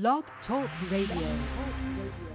Blog Talk Radio.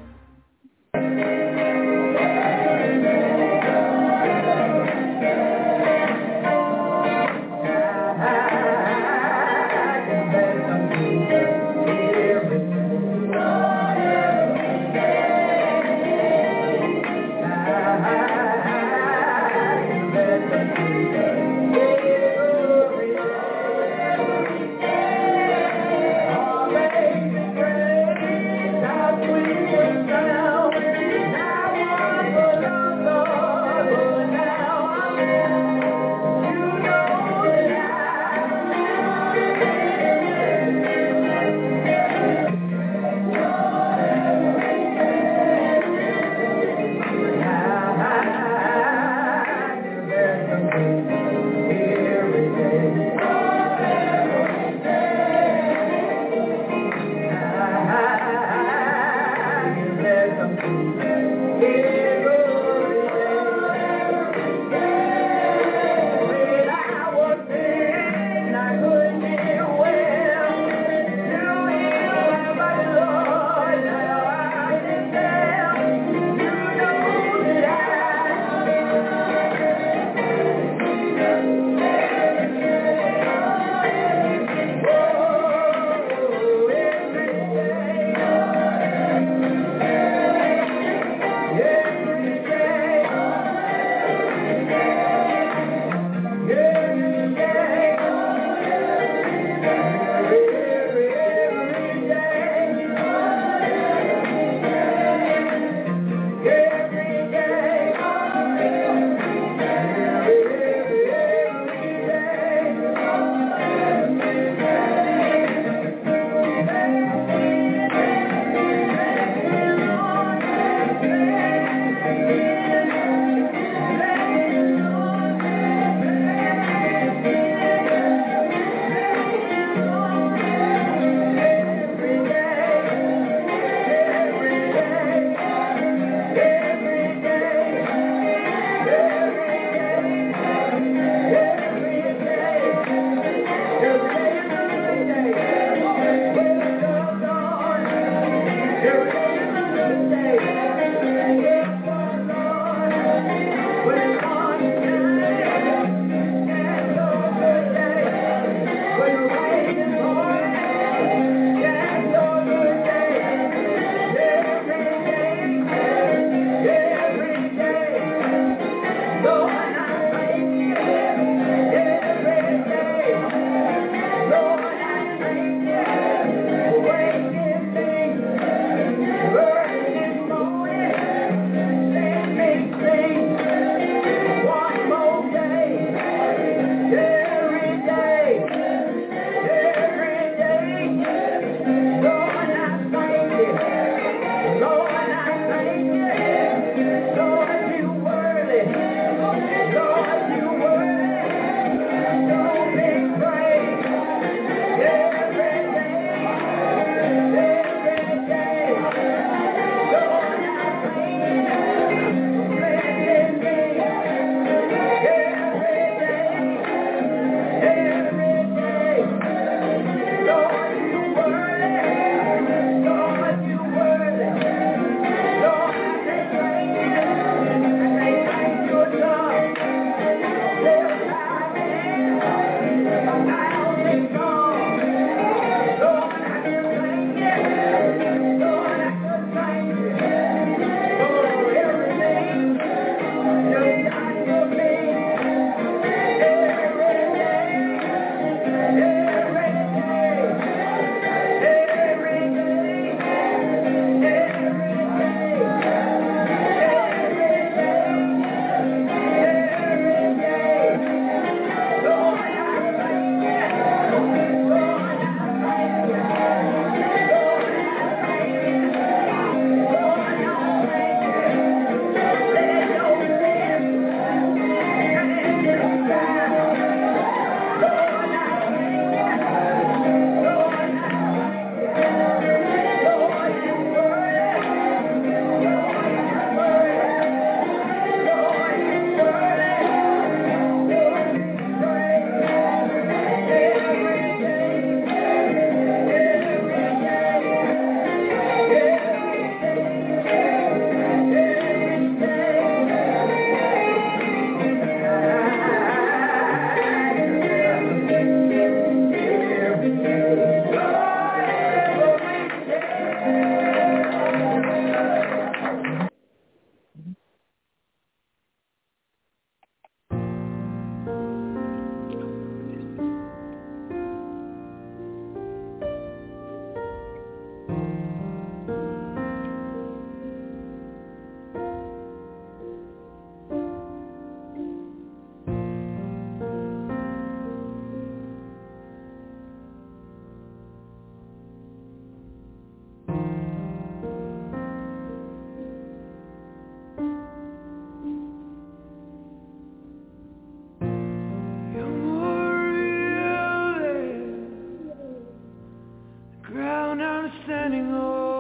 I'm standing.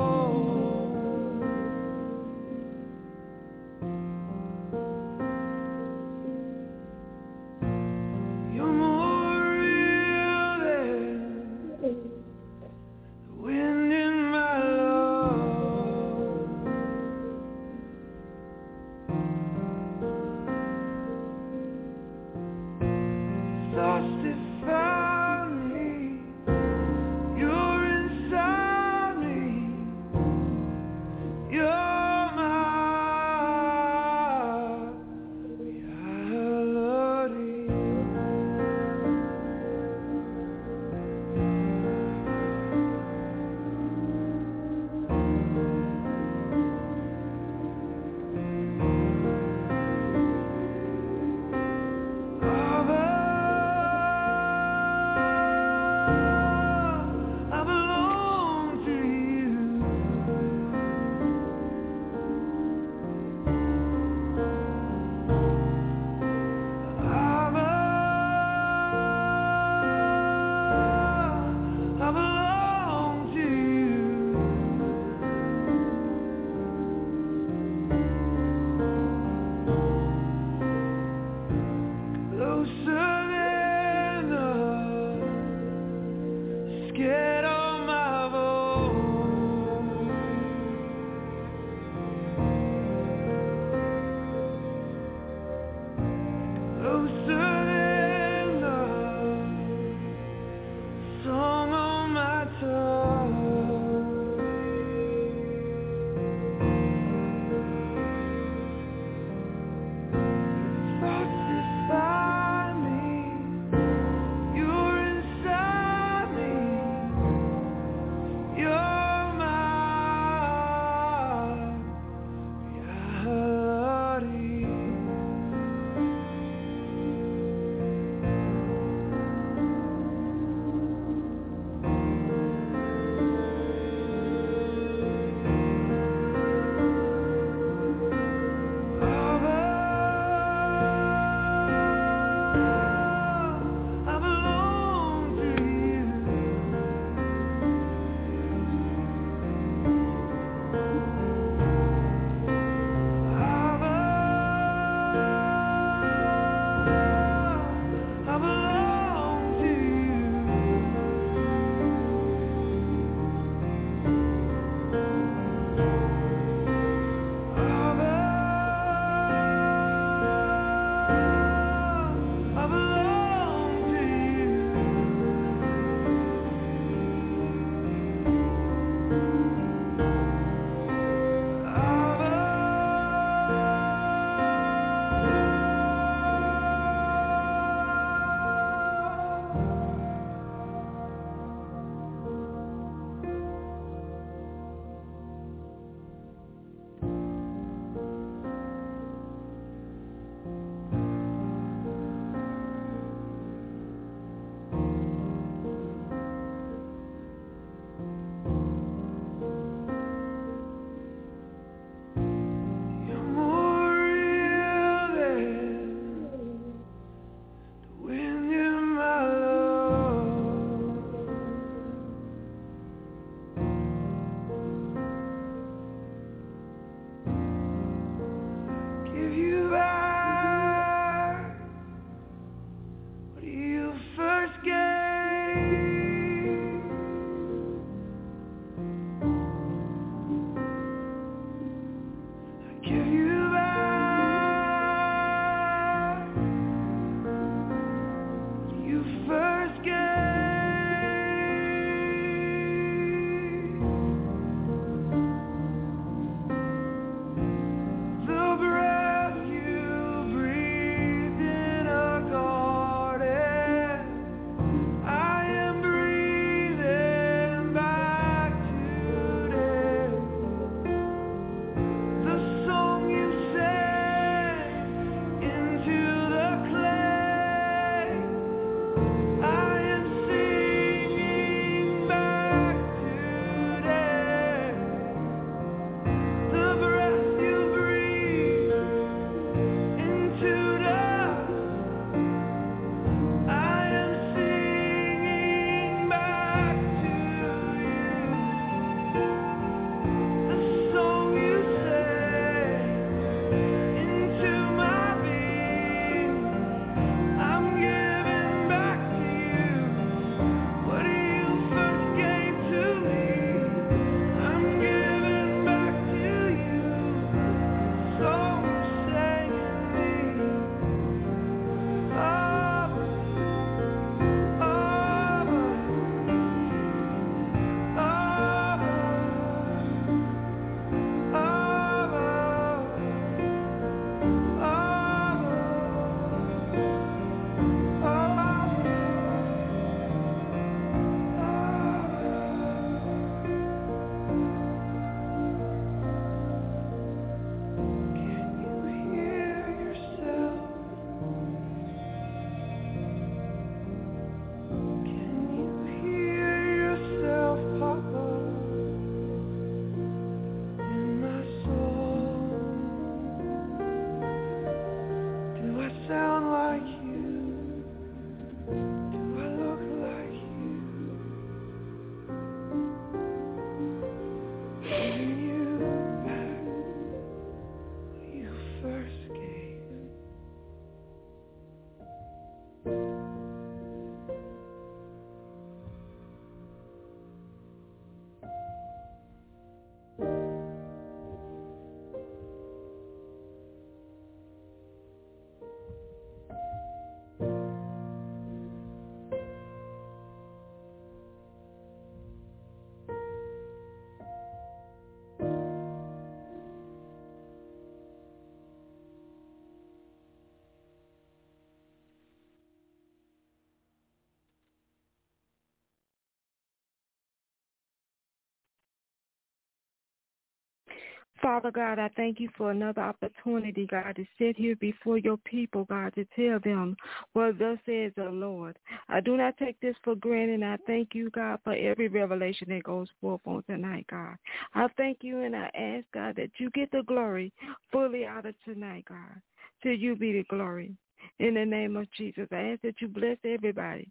Father God, I thank you for another opportunity, God, to sit here before your people, God, to tell them what thus says the Lord. I do not take this for granted, I thank you, God, for every revelation that goes forth on tonight, God. I thank you, and I ask, God, that you get the glory fully out of tonight, God. To you be the glory. In the name of Jesus, I ask that you bless everybody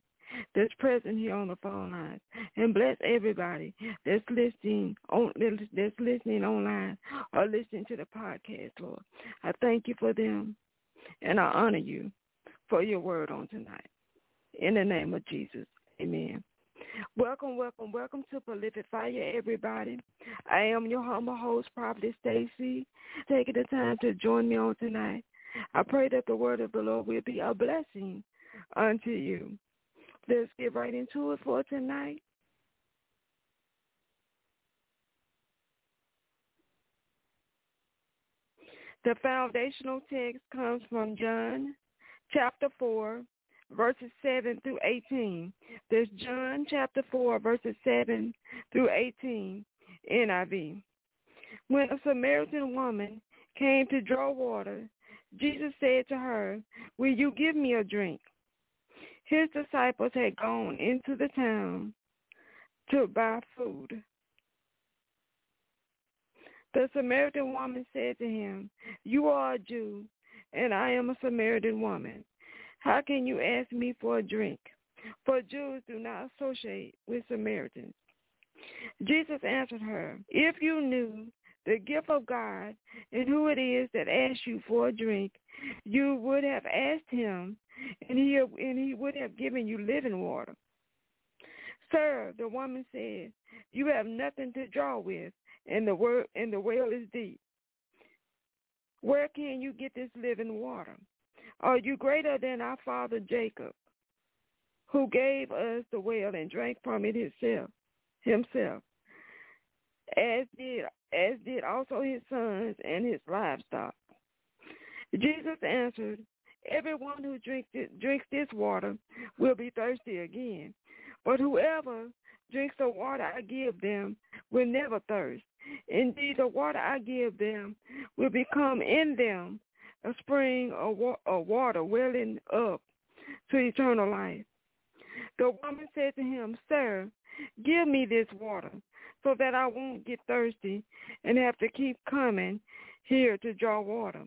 that's present here on the phone lines. And bless everybody that's listening on that's listening online or listening to the podcast, Lord. I thank you for them and I honor you for your word on tonight. In the name of Jesus. Amen. Welcome, welcome, welcome to Prolific Fire, everybody. I am your humble host, Prophet Stacy, taking the time to join me on tonight. I pray that the word of the Lord will be a blessing unto you. Let's get right into it for tonight. The foundational text comes from John chapter 4, verses 7 through 18. There's John chapter 4, verses 7 through 18, NIV. When a Samaritan woman came to draw water, Jesus said to her, Will you give me a drink? His disciples had gone into the town to buy food. The Samaritan woman said to him, You are a Jew, and I am a Samaritan woman. How can you ask me for a drink? For Jews do not associate with Samaritans. Jesus answered her, If you knew the gift of God and who it is that asks you for a drink, you would have asked him, and he and he would have given you living water. Sir, the woman said, you have nothing to draw with, and the word and the well is deep. Where can you get this living water? Are you greater than our father Jacob, who gave us the well and drank from it himself, himself, as did as did also his sons and his livestock? Jesus answered, Everyone who drinks, it, drinks this water will be thirsty again. But whoever drinks the water I give them will never thirst. Indeed, the water I give them will become in them a spring of, wa- of water welling up to eternal life. The woman said to him, Sir, give me this water so that I won't get thirsty and have to keep coming here to draw water.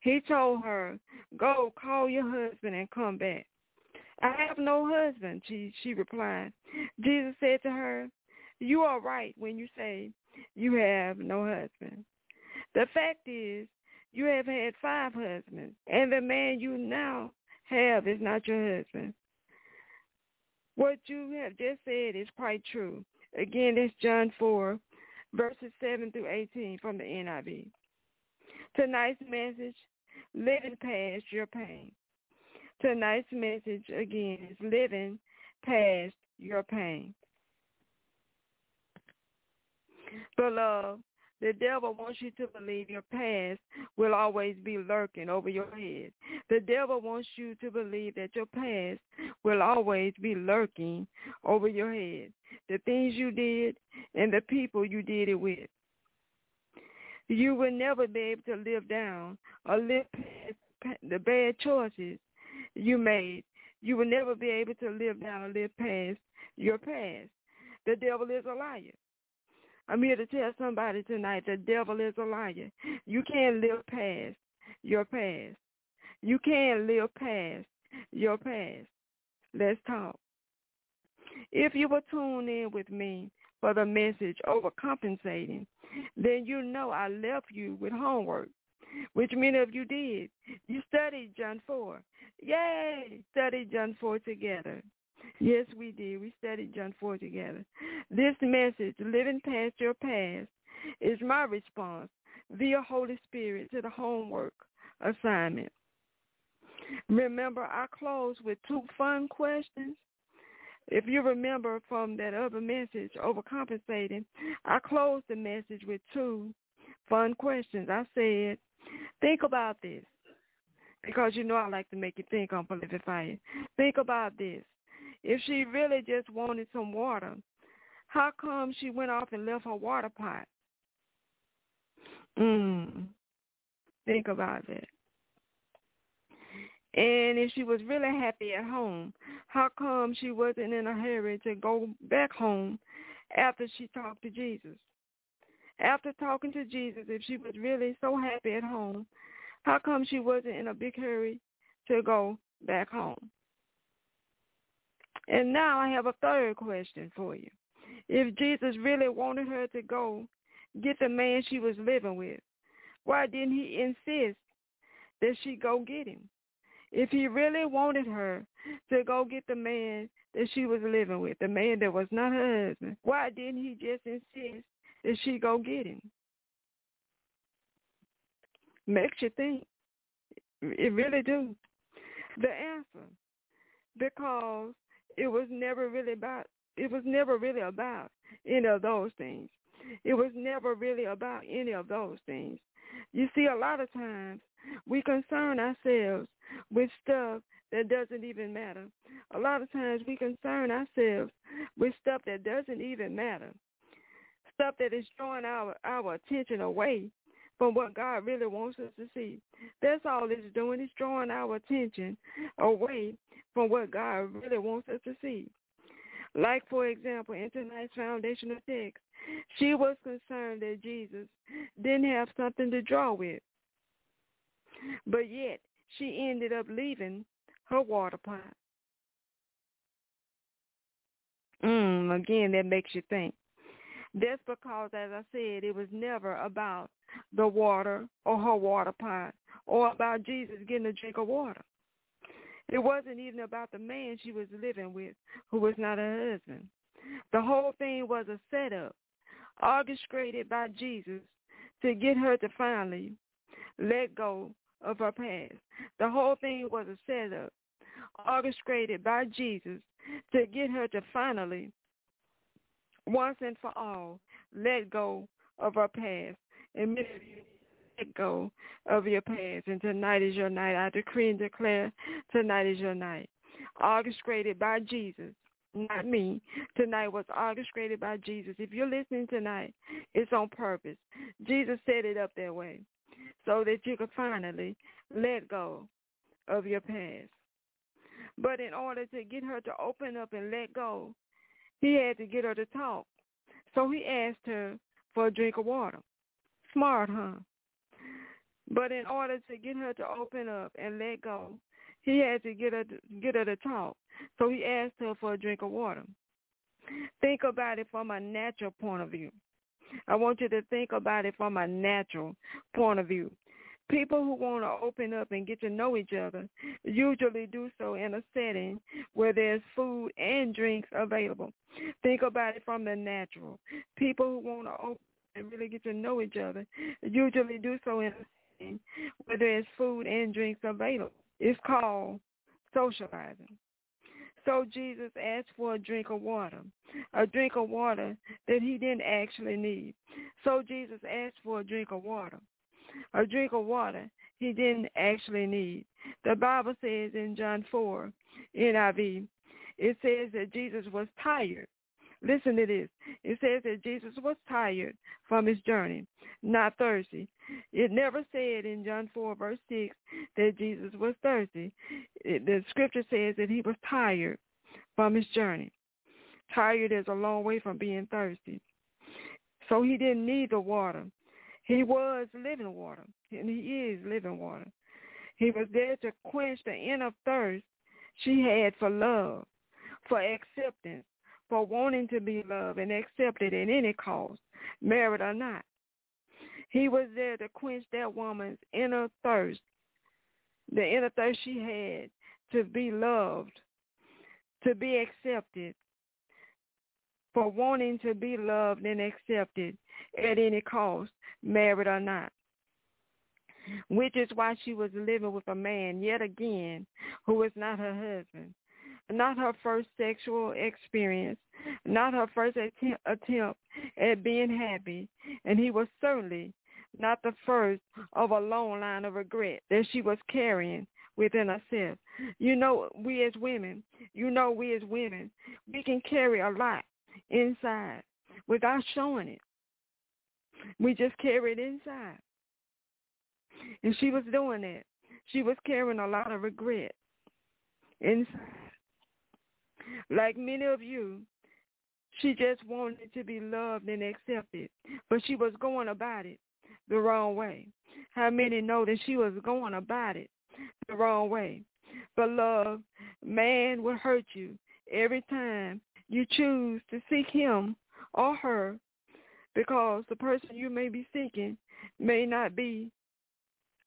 He told her, go call your husband and come back. I have no husband, she, she replied. Jesus said to her, You are right when you say you have no husband. The fact is, you have had five husbands, and the man you now have is not your husband. What you have just said is quite true. Again, it's John 4, verses 7 through 18 from the NIV. Tonight's message, living past your pain. Tonight's message, again, is living past your pain. Beloved, the devil wants you to believe your past will always be lurking over your head. The devil wants you to believe that your past will always be lurking over your head. The things you did and the people you did it with. You will never be able to live down or live past the bad choices you made. You will never be able to live down or live past your past. The devil is a liar. I'm here to tell somebody tonight the devil is a liar. You can't live past your past. You can't live past your past. Let's talk. If you were tuned in with me for the message overcompensating, then you know I left you with homework, which many of you did. You studied John 4. Yay! Studied John 4 together. Yes, we did. We studied John 4 together. This message, living past your past, is my response via Holy Spirit to the homework assignment. Remember, I closed with two fun questions. If you remember from that other message, overcompensating, I closed the message with two fun questions. I said, think about this. Because you know I like to make you think on Prolific. Think about this. If she really just wanted some water, how come she went off and left her water pot? Mm. Think about that. And if she was really happy at home, how come she wasn't in a hurry to go back home after she talked to Jesus? After talking to Jesus, if she was really so happy at home, how come she wasn't in a big hurry to go back home? And now I have a third question for you. If Jesus really wanted her to go get the man she was living with, why didn't he insist that she go get him? If he really wanted her to go get the man that she was living with, the man that was not her husband, why didn't he just insist that she go get him? Makes you think. It really do. The answer, because it was never really about it was never really about any of those things. It was never really about any of those things. You see, a lot of times we concern ourselves with stuff that doesn't even matter. A lot of times we concern ourselves with stuff that doesn't even matter. Stuff that is drawing our, our attention away from what God really wants us to see. That's all it's doing. It's drawing our attention away from what God really wants us to see. Like, for example, in tonight's foundational text, she was concerned that Jesus didn't have something to draw with. But yet, she ended up leaving her water pot. Mm, again, that makes you think. That's because, as I said, it was never about the water or her water pot or about Jesus getting a drink of water. It wasn't even about the man she was living with who was not her husband. The whole thing was a setup orchestrated by Jesus to get her to finally let go of our past. The whole thing was a setup orchestrated by Jesus to get her to finally, once and for all, let go of her past and let go of your past. And tonight is your night. I decree and declare tonight is your night. Orchestrated by Jesus, not me. Tonight was orchestrated by Jesus. If you're listening tonight, it's on purpose. Jesus set it up that way so that you could finally let go of your past. But in order to get her to open up and let go, he had to get her to talk. So he asked her for a drink of water. Smart, huh? But in order to get her to open up and let go, he had to get her to, get her to talk. So he asked her for a drink of water. Think about it from a natural point of view. I want you to think about it from a natural point of view. People who want to open up and get to know each other usually do so in a setting where there's food and drinks available. Think about it from the natural. People who want to open and really get to know each other usually do so in a setting where there's food and drinks available. It's called socializing. So Jesus asked for a drink of water, a drink of water that he didn't actually need. So Jesus asked for a drink of water a drink of water he didn't actually need. The Bible says in John 4, NIV, it says that Jesus was tired. Listen to this. It says that Jesus was tired from his journey, not thirsty. It never said in John 4, verse 6, that Jesus was thirsty. It, the scripture says that he was tired from his journey. Tired is a long way from being thirsty. So he didn't need the water. He was living water, and he is living water. He was there to quench the inner thirst she had for love, for acceptance, for wanting to be loved and accepted at any cost, married or not. He was there to quench that woman's inner thirst, the inner thirst she had to be loved, to be accepted, for wanting to be loved and accepted at any cost, married or not. Which is why she was living with a man yet again who was not her husband, not her first sexual experience, not her first attempt at being happy, and he was certainly not the first of a long line of regret that she was carrying within herself. You know, we as women, you know, we as women, we can carry a lot inside without showing it. We just carry it inside. And she was doing that. She was carrying a lot of regret inside. Like many of you, she just wanted to be loved and accepted, but she was going about it the wrong way. How many know that she was going about it the wrong way? But love, man will hurt you every time you choose to seek him or her because the person you may be seeking may not be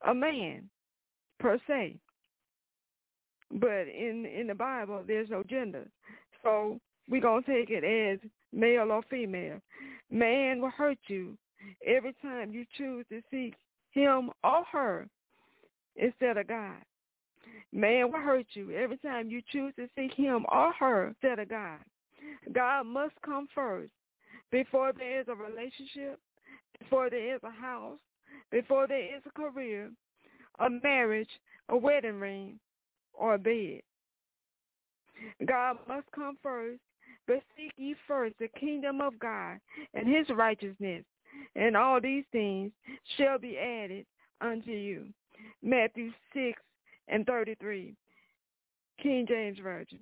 a man per se. But in in the Bible, there's no gender. So we're to take it as male or female. Man will hurt you every time you choose to seek him or her instead of God. Man will hurt you every time you choose to seek him or her instead of God. God must come first before there is a relationship, before there is a house, before there is a career, a marriage, a wedding ring, or bed. God must come first, but seek ye first the kingdom of God and his righteousness, and all these things shall be added unto you. Matthew 6 and 33, King James Version.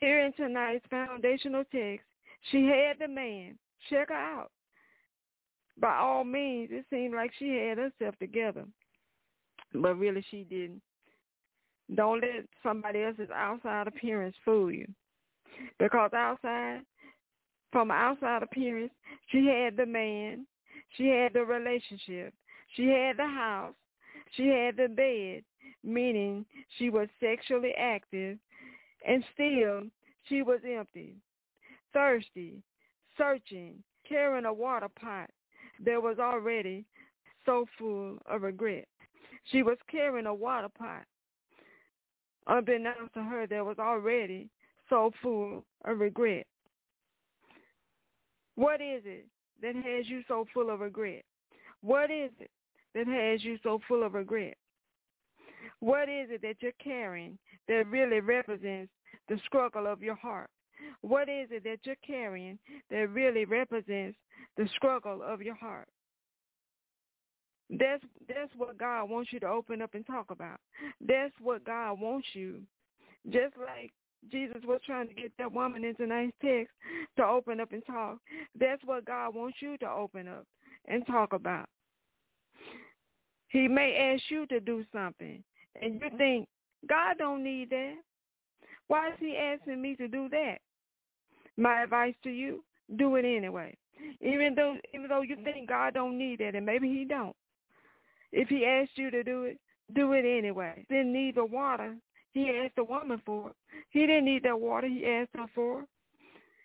Here in tonight's foundational text, she had the man. Check her out. By all means, it seemed like she had herself together. But really she didn't. Don't let somebody else's outside appearance fool you. Because outside, from outside appearance, she had the man, she had the relationship, she had the house, she had the bed, meaning she was sexually active, and still she was empty thirsty, searching, carrying a water pot that was already so full of regret. She was carrying a water pot. Unbeknownst to her, that was already so full of regret. What is it that has you so full of regret? What is it that has you so full of regret? What is it that you're carrying that really represents the struggle of your heart? What is it that you're carrying that really represents the struggle of your heart? That's that's what God wants you to open up and talk about. That's what God wants you. Just like Jesus was trying to get that woman in tonight's text to open up and talk. That's what God wants you to open up and talk about. He may ask you to do something and you think, God don't need that. Why is he asking me to do that? My advice to you, do it anyway. Even though even though you think God don't need that and maybe he don't. If he asked you to do it, do it anyway. Didn't need the water. He asked the woman for it. He didn't need that water he asked her for. it.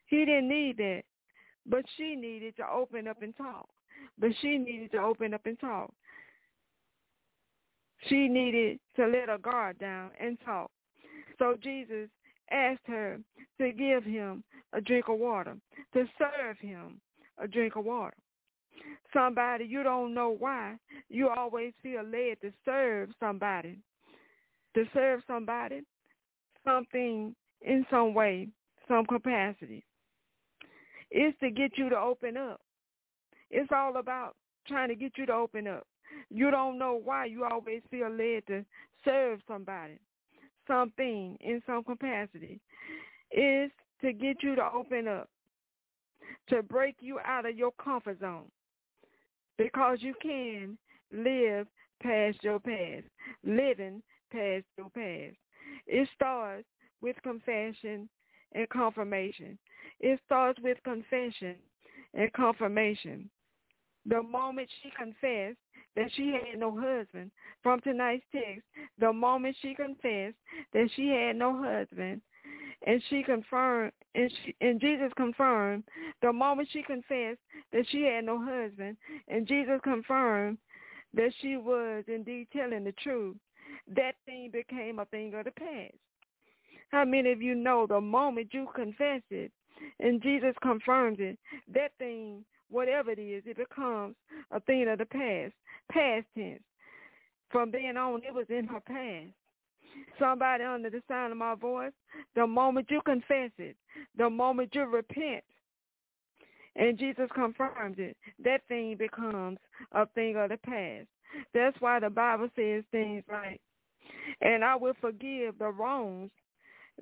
He didn't need that. But she needed to open up and talk. But she needed to open up and talk. She needed to let her guard down and talk. So Jesus asked her to give him a drink of water, to serve him a drink of water. Somebody, you don't know why, you always feel led to serve somebody, to serve somebody, something in some way, some capacity. It's to get you to open up. It's all about trying to get you to open up. You don't know why you always feel led to serve somebody, something in some capacity. Is to get you to open up, to break you out of your comfort zone. Because you can live past your past, living past your past. It starts with confession and confirmation. It starts with confession and confirmation. The moment she confessed that she had no husband, from tonight's text, the moment she confessed that she had no husband, and she confirmed, and, she, and Jesus confirmed, the moment she confessed that she had no husband, and Jesus confirmed that she was indeed telling the truth, that thing became a thing of the past. How many of you know the moment you confess it and Jesus confirms it, that thing, whatever it is, it becomes a thing of the past, past tense. From then on, it was in her past. Somebody under the sound of my voice, the moment you confess it, the moment you repent, and Jesus confirms it, that thing becomes a thing of the past. That's why the Bible says things like, and I will forgive the wrongs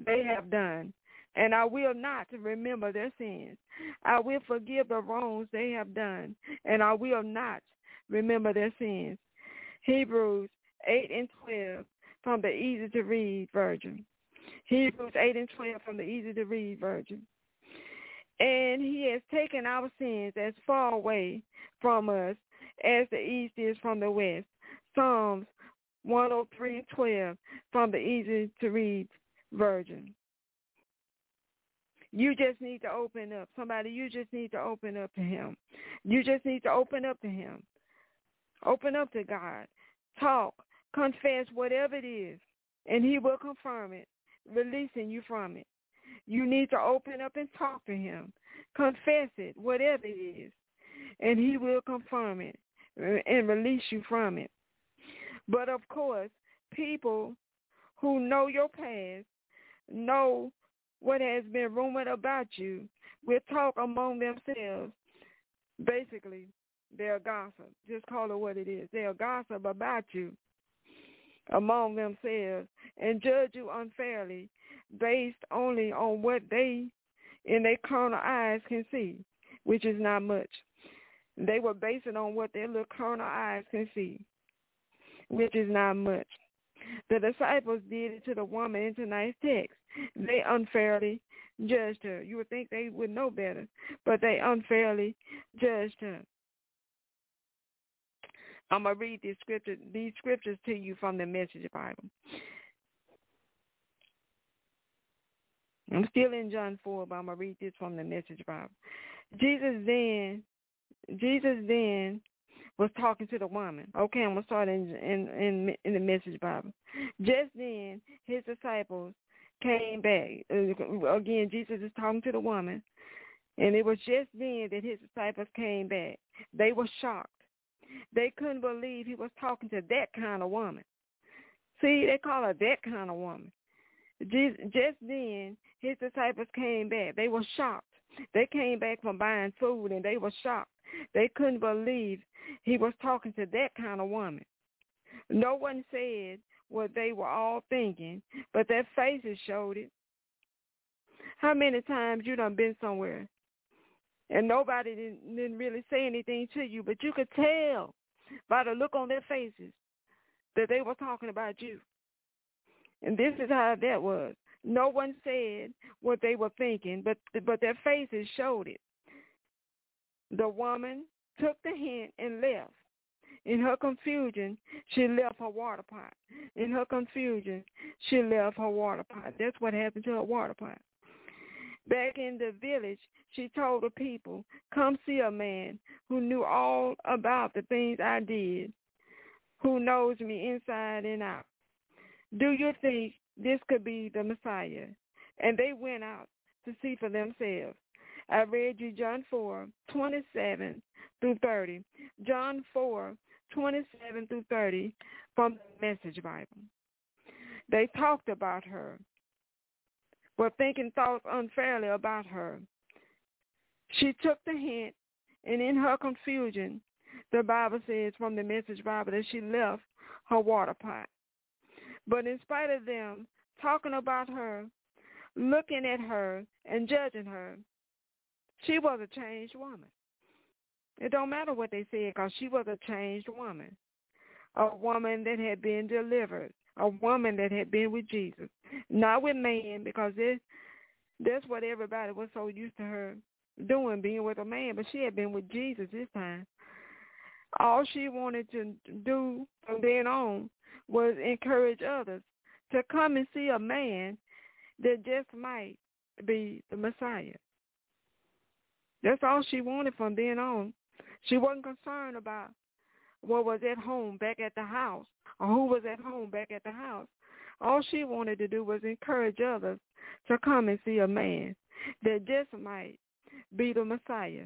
they have done, and I will not remember their sins. I will forgive the wrongs they have done, and I will not remember their sins. Hebrews 8 and 12 from the easy to read version. Hebrews 8 and 12 from the easy to read version. And he has taken our sins as far away from us as the east is from the west. Psalms 103 and 12 from the easy to read version. You just need to open up. Somebody, you just need to open up to him. You just need to open up to him. Open up to God. Talk. Confess whatever it is, and he will confirm it, releasing you from it. You need to open up and talk to him. Confess it, whatever it is, and he will confirm it and release you from it. But of course, people who know your past know what has been rumored about you will talk among themselves. Basically, they're gossip. Just call it what it is. They'll gossip about you among themselves and judge you unfairly based only on what they in their carnal eyes can see, which is not much. They were basing on what their little carnal eyes can see, which is not much. The disciples did it to the woman in tonight's text. They unfairly judged her. You would think they would know better, but they unfairly judged her. I'm gonna read these scriptures these scriptures to you from the Message Bible. I'm still in John 4, but I'm gonna read this from the Message Bible. Jesus then, Jesus then was talking to the woman. Okay, I'm gonna start in in in, in the Message Bible. Just then, his disciples came back. Again, Jesus is talking to the woman, and it was just then that his disciples came back. They were shocked. They couldn't believe he was talking to that kind of woman. See, they call her that kind of woman. Just then, his disciples came back. They were shocked. They came back from buying food, and they were shocked. They couldn't believe he was talking to that kind of woman. No one said what they were all thinking, but their faces showed it. How many times you done been somewhere and nobody didn't, didn't really say anything to you, but you could tell by the look on their faces that they were talking about you. And this is how that was. No one said what they were thinking, but but their faces showed it. The woman took the hint and left. In her confusion, she left her water pot. In her confusion, she left her water pot. That's what happened to her water pot. Back in the village, she told the people, come see a man who knew all about the things I did, who knows me inside and out. Do you think this could be the Messiah? And they went out to see for themselves. I read you John 4, 27 through 30. John 4, 27 through 30 from the Message Bible. They talked about her, were thinking thoughts unfairly about her. She took the hint, and in her confusion, the Bible says from the Message Bible that she left her water pot. But in spite of them talking about her, looking at her, and judging her, she was a changed woman. It don't matter what they said because she was a changed woman, a woman that had been delivered, a woman that had been with Jesus, not with man because it, that's what everybody was so used to her doing, being with a man. But she had been with Jesus this time. All she wanted to do from then on was encourage others to come and see a man that just might be the Messiah. That's all she wanted from then on. She wasn't concerned about what was at home back at the house or who was at home back at the house. All she wanted to do was encourage others to come and see a man that just might be the Messiah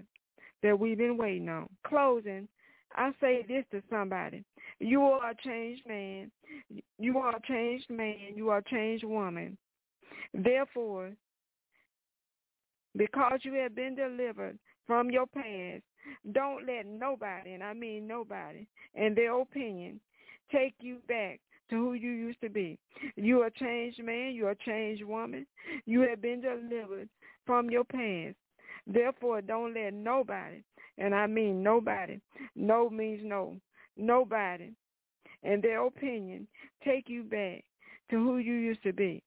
that we've been waiting on. Closing, I say this to somebody. You are a changed man. You are a changed man. You are a changed woman. Therefore, because you have been delivered from your past, don't let nobody, and I mean nobody, and their opinion take you back to who you used to be. You are a changed man. You are a changed woman. You have been delivered from your past. Therefore, don't let nobody, and I mean nobody, no means no, nobody, and their opinion take you back to who you used to be.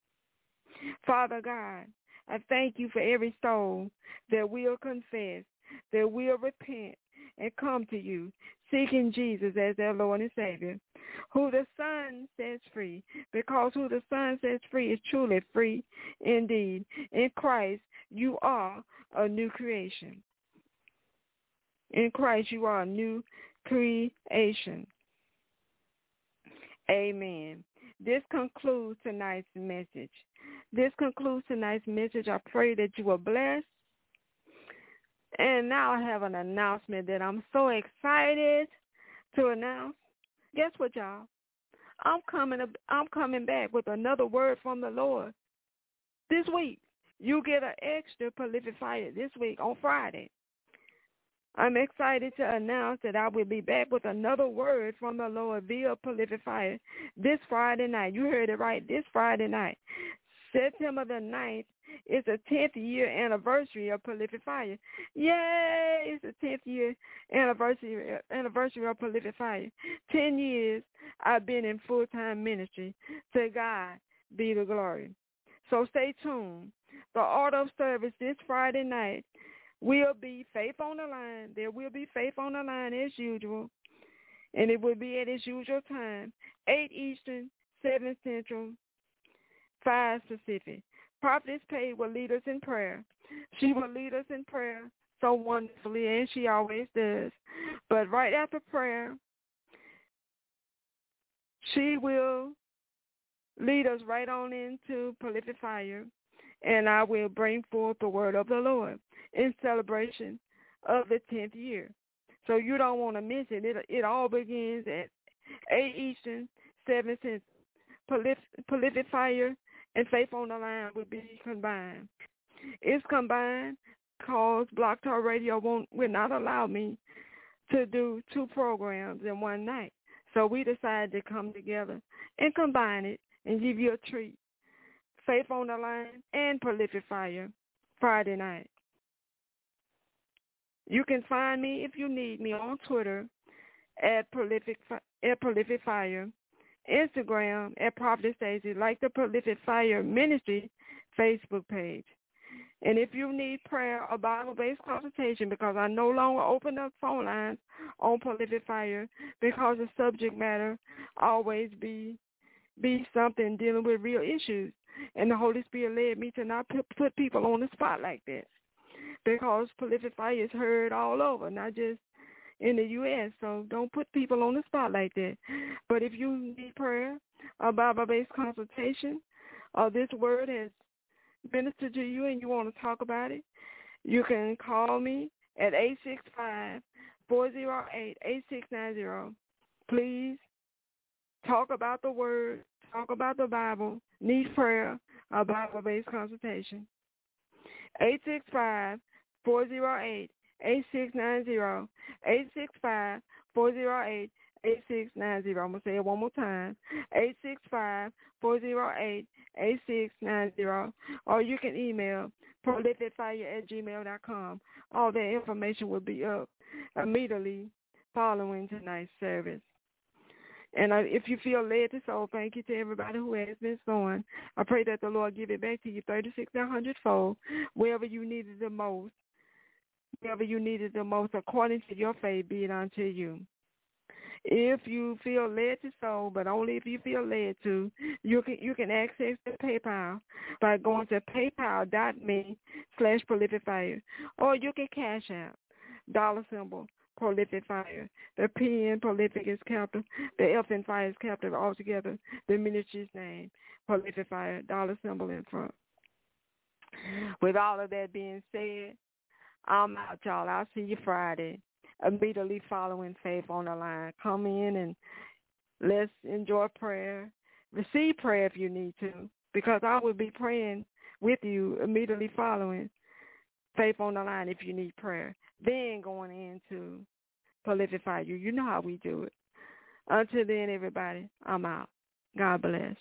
Father God, I thank you for every soul that will confess that will repent and come to you, seeking Jesus as their Lord and Savior. Who the Son sets free, because who the Son sets free is truly free indeed. In Christ, you are a new creation. In Christ, you are a new creation. Amen. This concludes tonight's message. This concludes tonight's message. I pray that you are blessed and now I have an announcement that I'm so excited to announce. Guess what, y'all? I'm coming. I'm coming back with another word from the Lord this week. You get an extra prolific fire this week on Friday. I'm excited to announce that I will be back with another word from the Lord via prolific fire this Friday night. You heard it right, this Friday night. September the 9th is the 10th year anniversary of Prolific Fire. Yay! It's the 10th year anniversary anniversary of Prolific Fire. 10 years I've been in full-time ministry. To God be the glory. So stay tuned. The order of service this Friday night will be faith on the line. There will be faith on the line as usual. And it will be at its usual time, 8 Eastern, 7 Central, 5 Pacific. Prophetess Pay will lead us in prayer. She will lead us in prayer so wonderfully, and she always does. But right after prayer, she will lead us right on into prolific fire, and I will bring forth the word of the Lord in celebration of the 10th year. So you don't want to miss it. It, it all begins at 8 Eastern, 7 Central. Prolific fire and Faith on the Line would be combined. It's combined because BlogTalkRadio won't will not allow me to do two programs in one night. So we decided to come together and combine it and give you a treat. Faith on the Line and Prolific Fire Friday night. You can find me if you need me on Twitter at Prolific at Prolific Fire Instagram at Prophet Stacy, like the Prolific Fire Ministry Facebook page. And if you need prayer or Bible-based consultation, because I no longer open up phone lines on Prolific Fire because the subject matter always be be something dealing with real issues. And the Holy Spirit led me to not put, people on the spot like that because Prolific Fire is heard all over, not just in the U.S. So don't put people on the spot like that. But if you need prayer a Bible-based consultation, or this word has ministered to you and you want to talk about it, you can call me at 865-408-8690. Please talk about the word, talk about the Bible, need prayer, a Bible-based consultation. 865-408-8690. 865-408 8690. I'm going to say it one more time. 865-408-8690. Or you can email prolificfire at gmail.com. All that information will be up immediately following tonight's service. And uh, if you feel led to sow, thank you to everybody who has been sowing. I pray that the Lord give it back to you 36 and 100 fold, wherever you need it the most, wherever you need it the most, according to your faith, be it unto you. If you feel led to sow, but only if you feel led to, you can you can access the PayPal by going to paypal.me slash prolific fire. Or you can Cash App dollar symbol prolific fire. The P in prolific is capital. The F in fire is capital altogether. The ministry's name, prolific fire, dollar symbol in front. With all of that being said, I'm out, y'all. I'll see you Friday immediately following Faith on the line. Come in and let's enjoy prayer. Receive prayer if you need to, because I will be praying with you immediately following Faith on the line if you need prayer. Then going into Prolific Fire You. You know how we do it. Until then, everybody, I'm out. God bless.